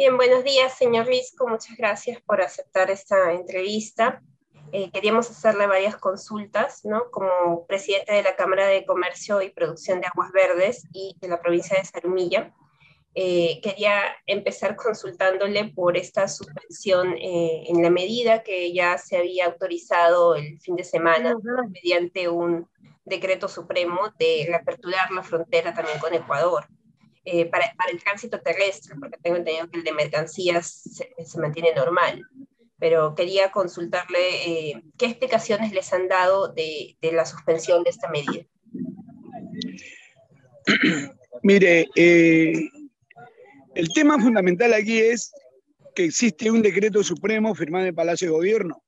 Bien, buenos días, señor Risco. Muchas gracias por aceptar esta entrevista. Eh, queríamos hacerle varias consultas, ¿no? Como presidente de la Cámara de Comercio y Producción de Aguas Verdes y de la provincia de Sarumilla, eh, quería empezar consultándole por esta suspensión eh, en la medida que ya se había autorizado el fin de semana mediante un decreto supremo de aperturar la frontera también con Ecuador. Para, para, el tránsito terrestre, porque tengo entendido que el de mercancías se, se mantiene normal pero quería consultarle eh, qué explicaciones les han dado de, de, la suspensión de esta medida. Mire, eh, el tema fundamental aquí es que existe un decreto supremo firmado en el Palacio de Gobierno.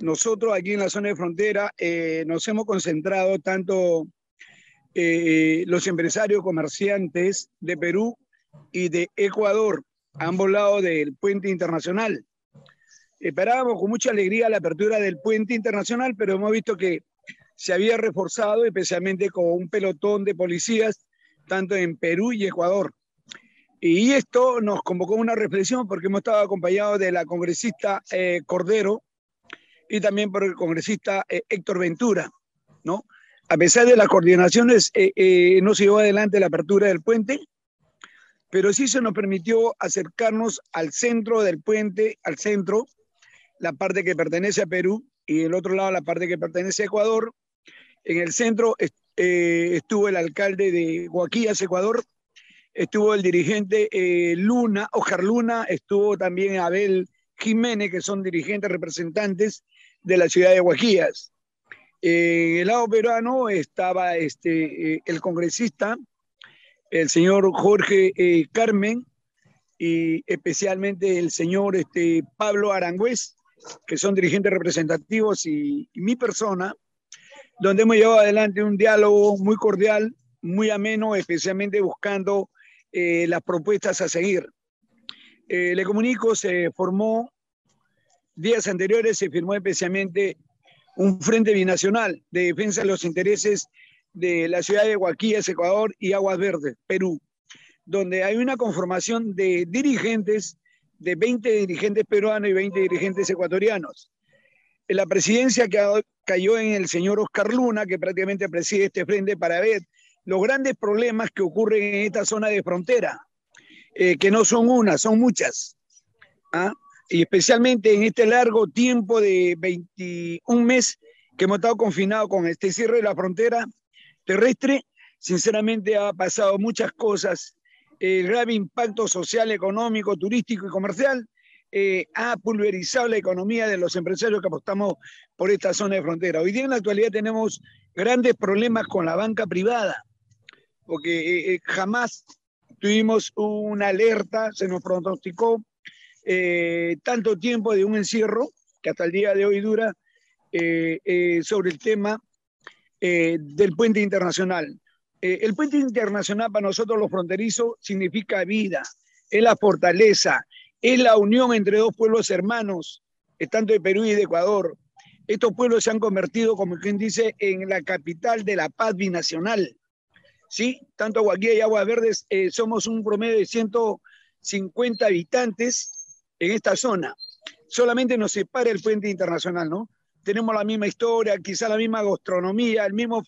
Nosotros aquí en la zona de frontera eh, nos hemos concentrado tanto los empresarios comerciantes de Perú y de Ecuador, a ambos lados del puente internacional Esperábamos con mucha alegría la apertura del puente internacional, pero hemos visto que se había reforzado, especialmente con un pelotón de policías, tanto en Perú y Ecuador. Y esto nos convocó a una reflexión porque hemos estado acompañados de la congresista eh, Cordero y también por el congresista eh, Héctor Ventura, ¿no? A pesar de las coordinaciones, eh, no se llevó adelante la apertura del puente, pero sí se nos permitió acercarnos al centro del puente, al centro, la parte que pertenece a Perú y el otro lado la parte que pertenece a Ecuador. En el centro eh, estuvo el alcalde de Guaquillas, Ecuador, estuvo el dirigente eh, Luna, Ojar Luna, estuvo también Abel Jiménez, que son dirigentes representantes de la ciudad de Guaquillas. En el lado peruano estaba este, eh, el congresista, el señor Jorge Carmen, y especialmente el señor este, Pablo Arangüez, que son dirigentes representativos y, mi persona, donde hemos llevado adelante un diálogo muy cordial, muy ameno, especialmente buscando eh, las propuestas a seguir. Eh, le comunico, se formó, días anteriores se firmó especialmente un frente binacional de defensa de los intereses de la ciudad de Guaquillas, Ecuador y Aguas Verdes, Perú, donde hay una conformación de dirigentes de 20 dirigentes peruanos y 20 dirigentes ecuatorianos. La presidencia cayó en el señor Oscar Luna, que prácticamente preside este frente para ver los grandes problemas que ocurren en esta zona de frontera, eh, que no son una, son muchas. ¿ah? Y especialmente en este largo tiempo de 21 meses que hemos estado confinados con este cierre de la frontera terrestre, sinceramente ha pasado muchas cosas el grave impacto social, económico, turístico y comercial eh, ha pulverizado la economía de los empresarios que apostamos por esta zona de frontera. Hoy día en la actualidad tenemos grandes problemas con la banca privada, porque eh, eh, jamás tuvimos una alerta, se nos pronosticó tanto tiempo de un encierro, que hasta el día de hoy dura, sobre el tema del puente internacional. Eh, el puente internacional para nosotros los fronterizos significa vida, es la fortaleza, es la unión entre dos pueblos hermanos, tanto de Perú y de Ecuador. Estos pueblos se han convertido, como quien dice, en la capital de la paz binacional. ¿Sí? Tanto Guaquilla y Aguas Verdes eh, somos un promedio de 150 habitantes en esta zona. Solamente nos separa el puente internacional, ¿no? Tenemos la misma historia, quizá la misma gastronomía, el mismo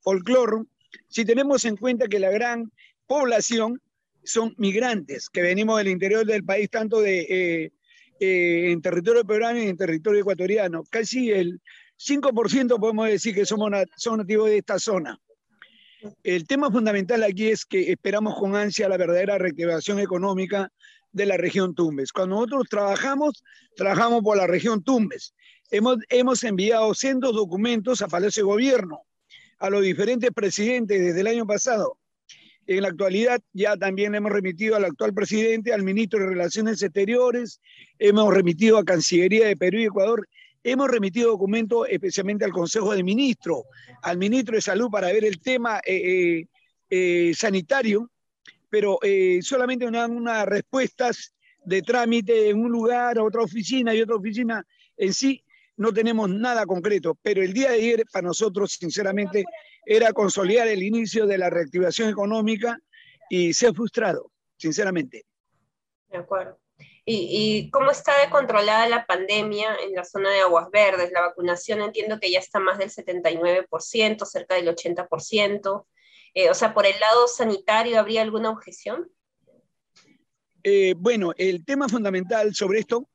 folclore, si tenemos en cuenta que la gran población son migrantes que venimos del interior del país, tanto de, eh, eh, en territorio peruano y en territorio ecuatoriano. Casi el 5% podemos decir que somos son nativos de esta zona. El tema fundamental aquí es que esperamos con ansia la verdadera reactivación económica de la región Tumbes. Cuando nosotros trabajamos, trabajamos por la región Tumbes. Hemos, hemos enviado cientos documentos a Palacio de Gobierno a los diferentes presidentes desde el año pasado. En la actualidad ya también hemos remitido al actual presidente, al ministro de Relaciones Exteriores, hemos remitido a Cancillería de Perú y Ecuador, hemos remitido documentos especialmente al Consejo de Ministros, al ministro de Salud para ver el tema eh, eh, eh, sanitario, pero solamente nos dan unas respuestas de trámite en un lugar, otra oficina y otra oficina en sí no tenemos nada concreto, pero el día de ayer para nosotros, sinceramente, era consolidar el inicio de la reactivación económica y se ha frustrado, sinceramente. De acuerdo. ¿Y, cómo está controlada la pandemia en la zona de Aguas Verdes? La vacunación entiendo que ya está más del 79%, cerca del 80%. Eh, o sea, por el lado sanitario, ¿habría alguna objeción? Eh, bueno, el tema fundamental sobre esto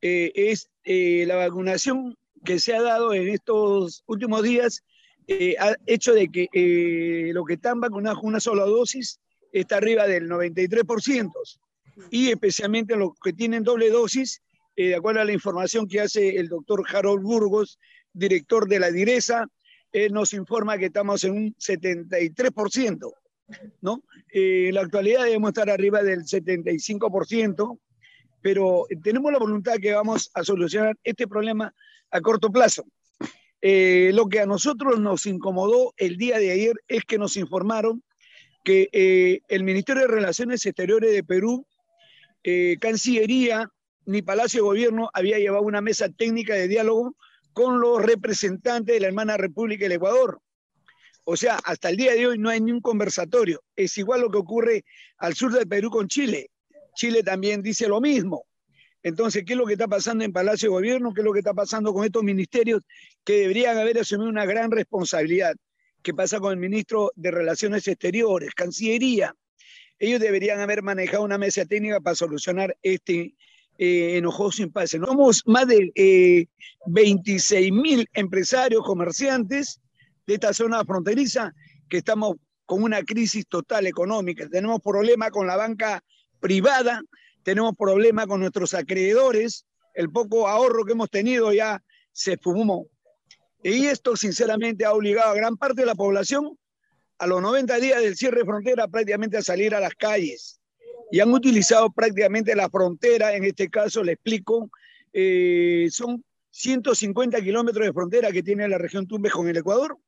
eh, es la vacunación que se ha dado en estos últimos días, ha hecho de que lo que están vacunados con una sola dosis está arriba del 93% y especialmente los que tienen doble dosis, eh, de acuerdo a la información que hace el doctor Harold Burgos, director de la DIRESA, él nos informa que estamos en un 73%, ¿no? Eh, en la actualidad debemos estar arriba del 75%, pero tenemos la voluntad que vamos a solucionar este problema a corto plazo. Eh, lo que a nosotros nos incomodó el día de ayer es que nos informaron que el Ministerio de Relaciones Exteriores de Perú eh, Cancillería ni Palacio de Gobierno había llevado una mesa técnica de diálogo con los representantes de la hermana República del Ecuador. O sea, hasta el día de hoy no hay ni un conversatorio. Es igual lo que ocurre al sur del Perú con Chile. Chile también dice lo mismo. Entonces, ¿qué es lo que está pasando en Palacio de Gobierno? ¿Qué es lo que está pasando con estos ministerios que deberían haber asumido una gran responsabilidad? ¿Qué pasa con el ministro de Relaciones Exteriores, Cancillería? ellos deberían haber manejado una mesa técnica para solucionar este eh, enojoso impasse. Somos más de eh, 26 mil empresarios, comerciantes de esta zona fronteriza que estamos con una crisis total económica. Tenemos problemas con la banca privada, tenemos problemas con nuestros acreedores, el poco ahorro que hemos tenido ya se fumó. Y esto, sinceramente, ha obligado a gran parte de la población a los 90 días del cierre de frontera prácticamente a salir a las calles y han utilizado prácticamente la frontera, en este caso le explico, eh, son 150 kilómetros de frontera que tiene la región Tumbes con el Ecuador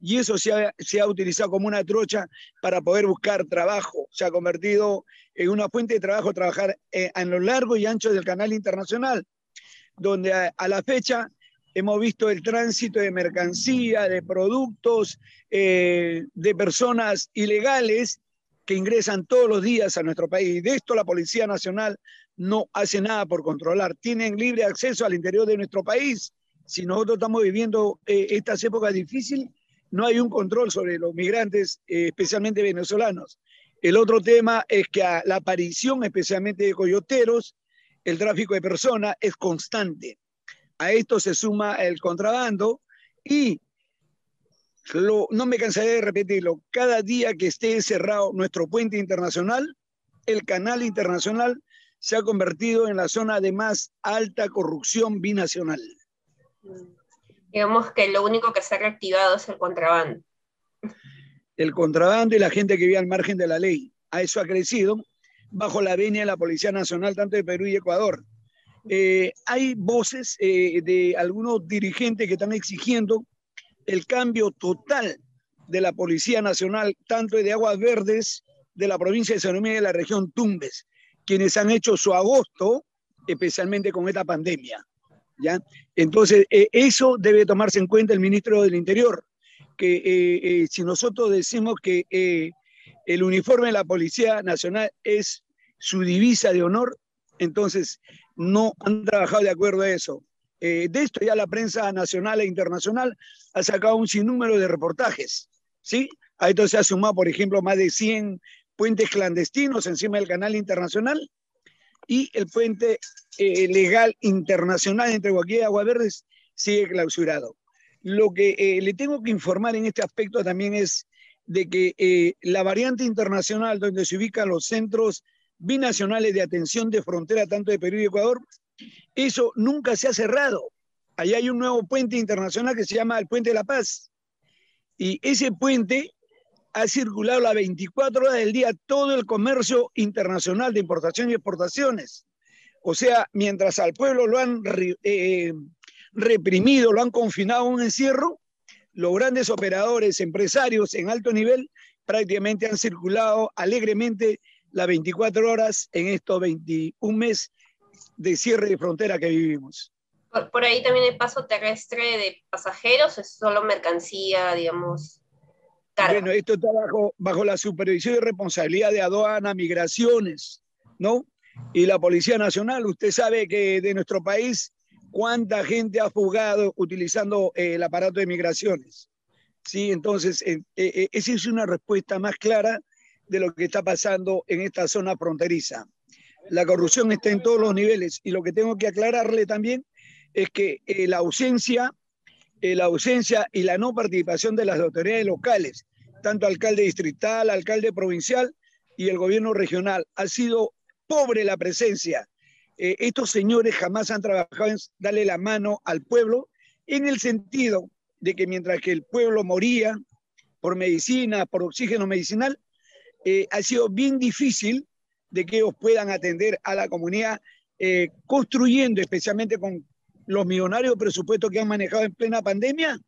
y eso se ha, se ha, utilizado como una trocha para poder buscar trabajo. Se ha convertido en una fuente de trabajo trabajar en, eh, lo largo y ancho del canal internacional, donde a la fecha hemos visto el tránsito de mercancía, de productos, eh, de personas ilegales que ingresan todos los días a nuestro país. De esto la Policía Nacional no hace nada por controlar. Tienen libre acceso al interior de nuestro país. Si nosotros estamos viviendo eh, estas épocas difíciles, no hay un control sobre los migrantes, eh, especialmente venezolanos. El otro tema es que la aparición, especialmente de coyoteros, el tráfico de personas es constante. A esto se suma el contrabando y no me cansaré de repetirlo, cada día que esté cerrado nuestro puente internacional, el canal internacional se ha convertido en la zona de más alta corrupción binacional. Digamos que lo único que se ha reactivado es el contrabando. El contrabando y la gente que vive al margen de la ley. A eso ha crecido bajo la venia de la Policía Nacional, tanto de Perú y Ecuador. Eh, hay voces eh, de algunos dirigentes que están exigiendo el cambio total de la Policía Nacional, tanto de Aguas Verdes, de la provincia de San y de la región Tumbes, quienes han hecho su agosto, especialmente con esta pandemia. ¿ya? Entonces, eh, eso debe tomarse en cuenta el ministro del Interior, que si nosotros decimos que el uniforme de la Policía Nacional es su divisa de honor, entonces no han trabajado de acuerdo a eso. Eh, de esto ya la prensa nacional e internacional ha sacado un sinnúmero de reportajes. ¿sí? A esto se ha sumado, por ejemplo, más de 100 puentes clandestinos encima del canal internacional y el puente eh, legal internacional entre Guaquilla y Agua Verdes sigue clausurado. Lo que eh, le tengo que informar en este aspecto también es de que la variante internacional donde se ubican los centros binacionales de atención de frontera tanto de Perú y Ecuador, eso nunca se ha cerrado. Allá hay un nuevo puente internacional que se llama el Puente de la Paz. Y ese puente ha circulado las 24 horas del día todo el comercio internacional de importación y exportaciones. O sea, mientras al pueblo lo han eh, reprimido, lo han confinado a un encierro, los grandes operadores, empresarios en alto nivel prácticamente han circulado alegremente las 24 horas en estos 21 meses de cierre de frontera que vivimos. Por, ahí también el paso terrestre de pasajeros, es solo mercancía, digamos. Bueno, esto está bajo, bajo la supervisión y responsabilidad de aduana, migraciones, ¿no? y la Policía Nacional. Usted sabe que de nuestro país, cuánta gente ha fugado utilizando eh, el aparato de migraciones. Sí, entonces, eh, eh, esa es una respuesta más clara de lo que está pasando en esta zona fronteriza. La corrupción está en todos los niveles y lo que tengo que aclararle también es que la ausencia, la ausencia y la no participación de las autoridades locales, tanto alcalde distrital, alcalde provincial y el gobierno regional, ha sido pobre la presencia. Eh, estos señores jamás han trabajado en darle la mano al pueblo en el sentido de que mientras que el pueblo moría por medicina, por oxígeno medicinal, eh, ha sido bien difícil de que ellos puedan atender a la comunidad, eh, construyendo especialmente con los millonarios presupuestos que han manejado en plena pandemia,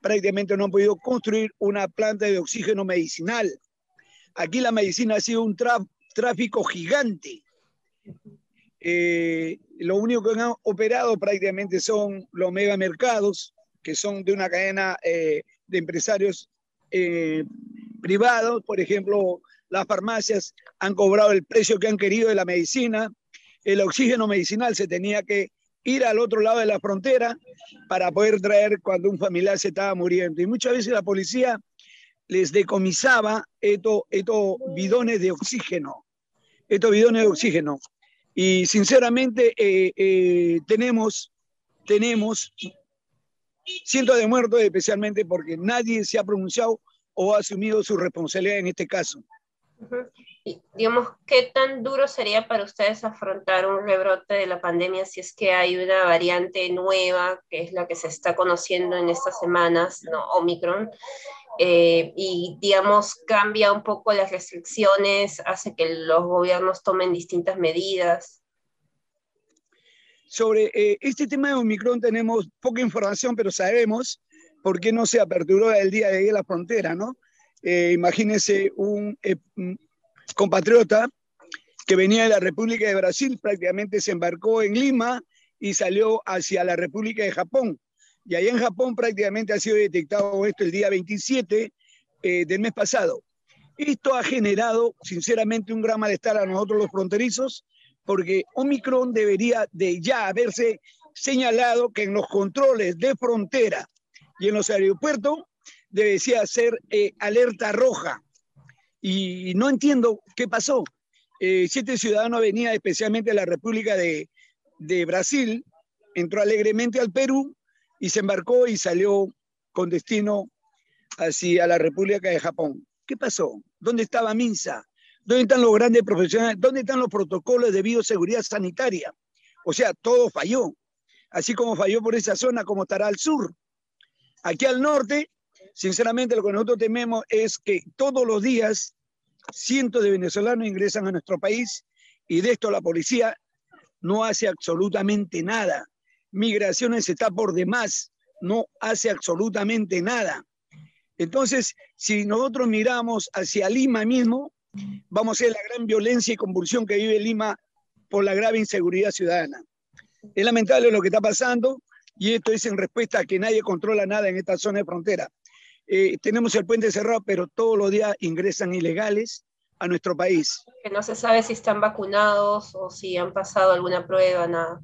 prácticamente no han podido construir una planta de oxígeno medicinal. Aquí la medicina ha sido un, tráfico gigante. Eh, lo único que han operado prácticamente son los megamercados, que son de una cadena eh, de empresarios privados. Por ejemplo, las farmacias han cobrado el precio que han querido de la medicina. El oxígeno medicinal se tenía que ir al otro lado de la frontera para poder traer cuando un familiar se estaba muriendo. Y muchas veces la policía les decomisaba estos, bidones de oxígeno, estos bidones de oxígeno. Y sinceramente eh, eh, tenemos, tenemos cientos de muertos, especialmente porque nadie se ha pronunciado o ha asumido su responsabilidad en este caso. Digamos, ¿qué tan duro sería para ustedes afrontar un rebrote de la pandemia si es que hay una variante nueva, que es la que se está conociendo en estas semanas, ¿no? Omicron, eh, y, digamos, cambia un poco las restricciones, hace que los gobiernos tomen distintas medidas. Sobre eh, este tema de Omicron tenemos poca información, pero sabemos por qué no se aperturó el día de ayer la frontera, ¿no? Eh, imagínense un compatriota que venía de la República de Brasil, prácticamente se embarcó en Lima y salió hacia la República de Japón y allá en Japón prácticamente ha sido detectado esto el día 27 eh, del mes pasado. Esto ha generado, sinceramente, un gran malestar a nosotros los fronterizos, porque Omicron debería de ya haberse señalado que en los controles de frontera y en los aeropuertos debería ser eh, alerta roja. Y no entiendo qué pasó. Eh, siete ciudadanos venían especialmente de la República de, de Brasil, entró alegremente al Perú, y se embarcó y salió con destino hacia la República de Japón. ¿Qué pasó? ¿Dónde estaba Minsa? ¿Dónde están los grandes profesionales? ¿Dónde están los protocolos de bioseguridad sanitaria? O sea, todo falló. Así como falló por esa zona, como estará al sur. Aquí al norte, sinceramente, lo que nosotros tememos es que todos los días cientos de venezolanos ingresan a nuestro país y de esto la policía no hace absolutamente nada migraciones está por demás, no hace absolutamente nada. Entonces, si nosotros miramos hacia Lima mismo, vamos a ver la gran violencia y convulsión que vive Lima por la grave inseguridad ciudadana. Es lamentable lo que está pasando y esto es en respuesta a que nadie controla nada en esta zona de frontera. Eh, tenemos el puente cerrado, pero todos los días ingresan ilegales a nuestro país. Que no se sabe si están vacunados o si han pasado alguna prueba, nada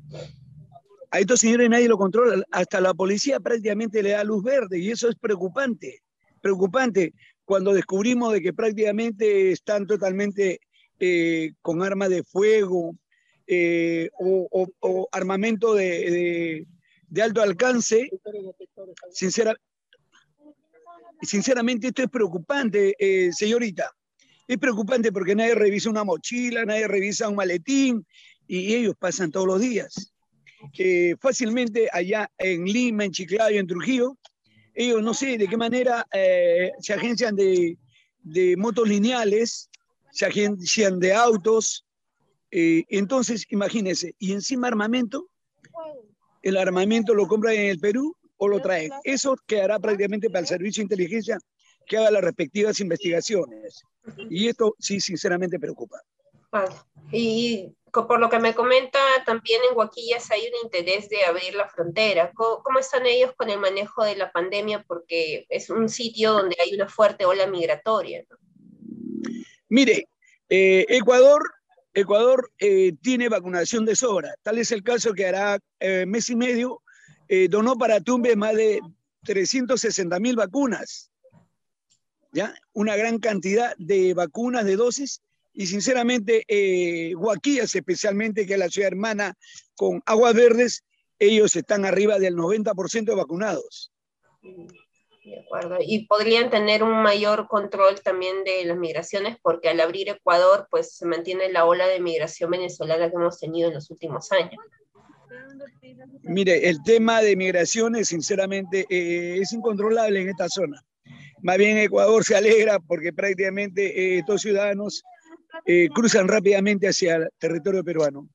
a estos señores nadie lo controla, hasta la policía prácticamente le da luz verde y eso es preocupante, preocupante cuando descubrimos de que prácticamente están totalmente eh, con armas de fuego eh, o, armamento de, alto alcance. sinceramente esto es preocupante, eh, señorita. Es preocupante porque nadie revisa una mochila, nadie revisa un maletín y ellos pasan todos los días que fácilmente allá en Lima, en Chiclayo, en Trujillo, ellos no sé de qué manera eh, se agencian de, de, motos lineales, se agencian de autos. Eh, entonces, imagínense, y encima armamento, el armamento lo compran en el Perú o lo traen. Eso quedará prácticamente para el servicio de inteligencia que haga las respectivas investigaciones. Y esto sí, sinceramente preocupa. Vale. Y por lo que me comenta, también en Guaquillas hay un interés de abrir la frontera. ¿Cómo, están ellos con el manejo de la pandemia? Porque es un sitio donde hay una fuerte ola migratoria. Mire, eh, Ecuador Ecuador eh, tiene vacunación de sobra. Tal es el caso que hará eh, mes y medio eh, donó para Tumbes más de 360 mil vacunas. ¿Ya? Una gran cantidad de vacunas, de dosis. Y sinceramente, Guaquillas, especialmente, que es la ciudad hermana con aguas verdes, ellos están arriba del 90% de vacunados. De acuerdo. Y podrían tener un mayor control también de las migraciones, porque al abrir Ecuador, pues se mantiene la ola de migración venezolana que hemos tenido en los últimos años. Mire, el tema de migraciones, sinceramente, eh, es incontrolable en esta zona. Más bien Ecuador se alegra porque prácticamente eh, estos ciudadanos eh, cruzan rápidamente hacia el territorio peruano.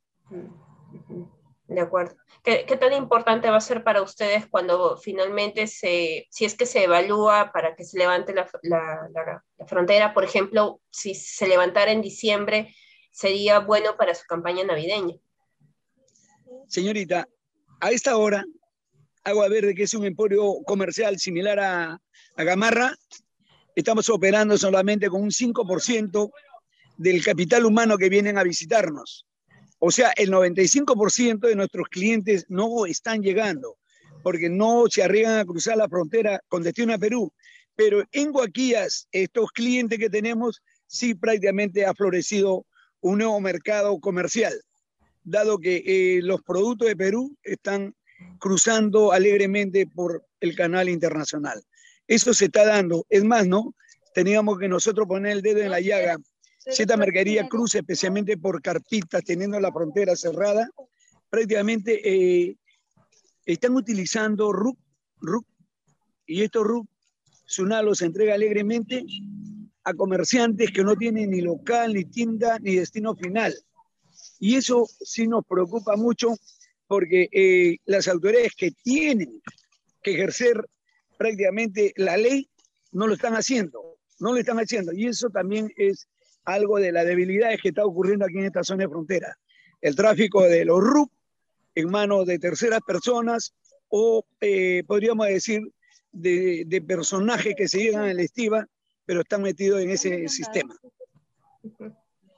De acuerdo. ¿Qué, tan importante va a ser para ustedes cuando finalmente se, si es que se evalúa para que se levante la, frontera, por ejemplo, si se levantara en diciembre, sería bueno para su campaña navideña? Señorita, a esta hora, Agua Verde, que es un emporio comercial similar a, Gamarra, estamos operando solamente con un 5% del capital humano que vienen a visitarnos. O sea, el 95% de nuestros clientes no están llegando porque no se arriesgan a cruzar la frontera con destino a Perú. Pero en Guaquillas, estos clientes que tenemos, sí prácticamente ha florecido un nuevo mercado comercial, dado que eh, los productos de Perú están cruzando alegremente por el canal internacional. Eso se está dando. Es más, ¿no? Teníamos que nosotros poner el dedo en la llaga cierta mercadería cruza especialmente por carpitas, teniendo la frontera cerrada, prácticamente eh, están utilizando RUP, RUP, y estos RUP, Sunalo se entrega alegremente a comerciantes que no tienen ni local, ni tienda, ni destino final. Y eso sí nos preocupa mucho porque eh, las autoridades que tienen que ejercer prácticamente la ley no lo están haciendo, no lo están haciendo. Y eso también es algo de la debilidad que está ocurriendo aquí en esta zona de frontera. El tráfico de los RUP en manos de terceras personas o eh, podríamos decir de, de, personajes que se llegan a la estiva, pero están metidos en ese sistema.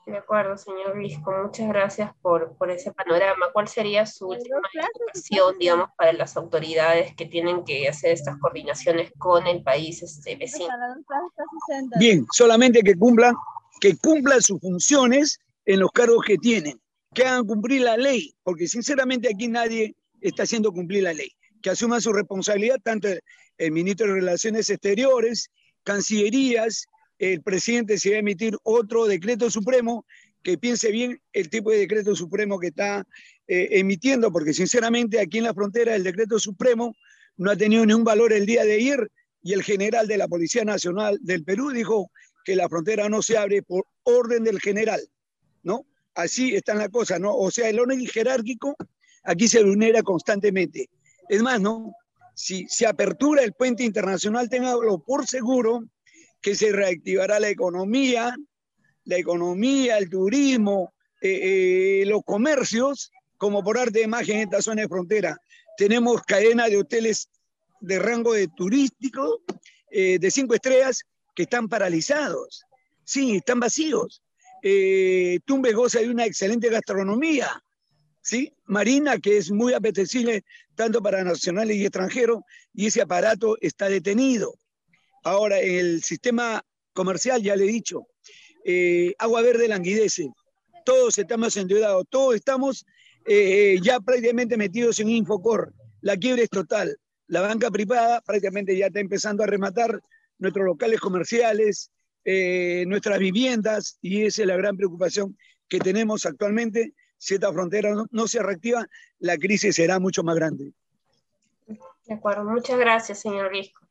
De acuerdo, señor Risco. Muchas gracias por, por ese panorama. ¿Cuál sería su última recomendación, digamos, para las autoridades que tienen que hacer estas coordinaciones con el país este, vecino? Bien, solamente que cumplan que cumplan sus funciones en los cargos que tienen, que hagan cumplir la ley, porque sinceramente aquí nadie está haciendo cumplir la ley, que asuman su responsabilidad tanto el, ministro de Relaciones Exteriores, cancillerías, el presidente se va a emitir otro decreto supremo, que piense bien el tipo de decreto supremo que está eh, emitiendo, porque sinceramente aquí en la frontera el decreto supremo no ha tenido ni un valor el día de ayer y el general de la Policía Nacional del Perú dijo que la frontera no se abre por orden del general, ¿no? Así están las cosas, ¿no? O sea, el orden jerárquico aquí se vulnera constantemente. Es más, ¿no? Si se apertura el puente internacional, tenganlo por seguro que se reactivará la economía, la economía, el turismo, eh, eh, los comercios, como por arte de imagen en esta zona de frontera. Tenemos cadena de hoteles de rango de turístico, eh, de cinco estrellas, que están paralizados, sí, están vacíos. Tumbes goza de una excelente gastronomía, ¿sí? Marina, que es muy apetecible tanto para nacionales y extranjeros, y ese aparato está detenido. Ahora, el sistema comercial, ya le he dicho, eh, agua verde languidece, todos estamos endeudados, todos estamos eh, ya prácticamente metidos en Infocor, la quiebra es total, la banca privada prácticamente ya está empezando a rematar nuestros locales comerciales, eh, nuestras viviendas, y esa es la gran preocupación que tenemos actualmente. Si esta frontera no, se reactiva, la crisis será mucho más grande. De acuerdo, muchas gracias, señor Risco.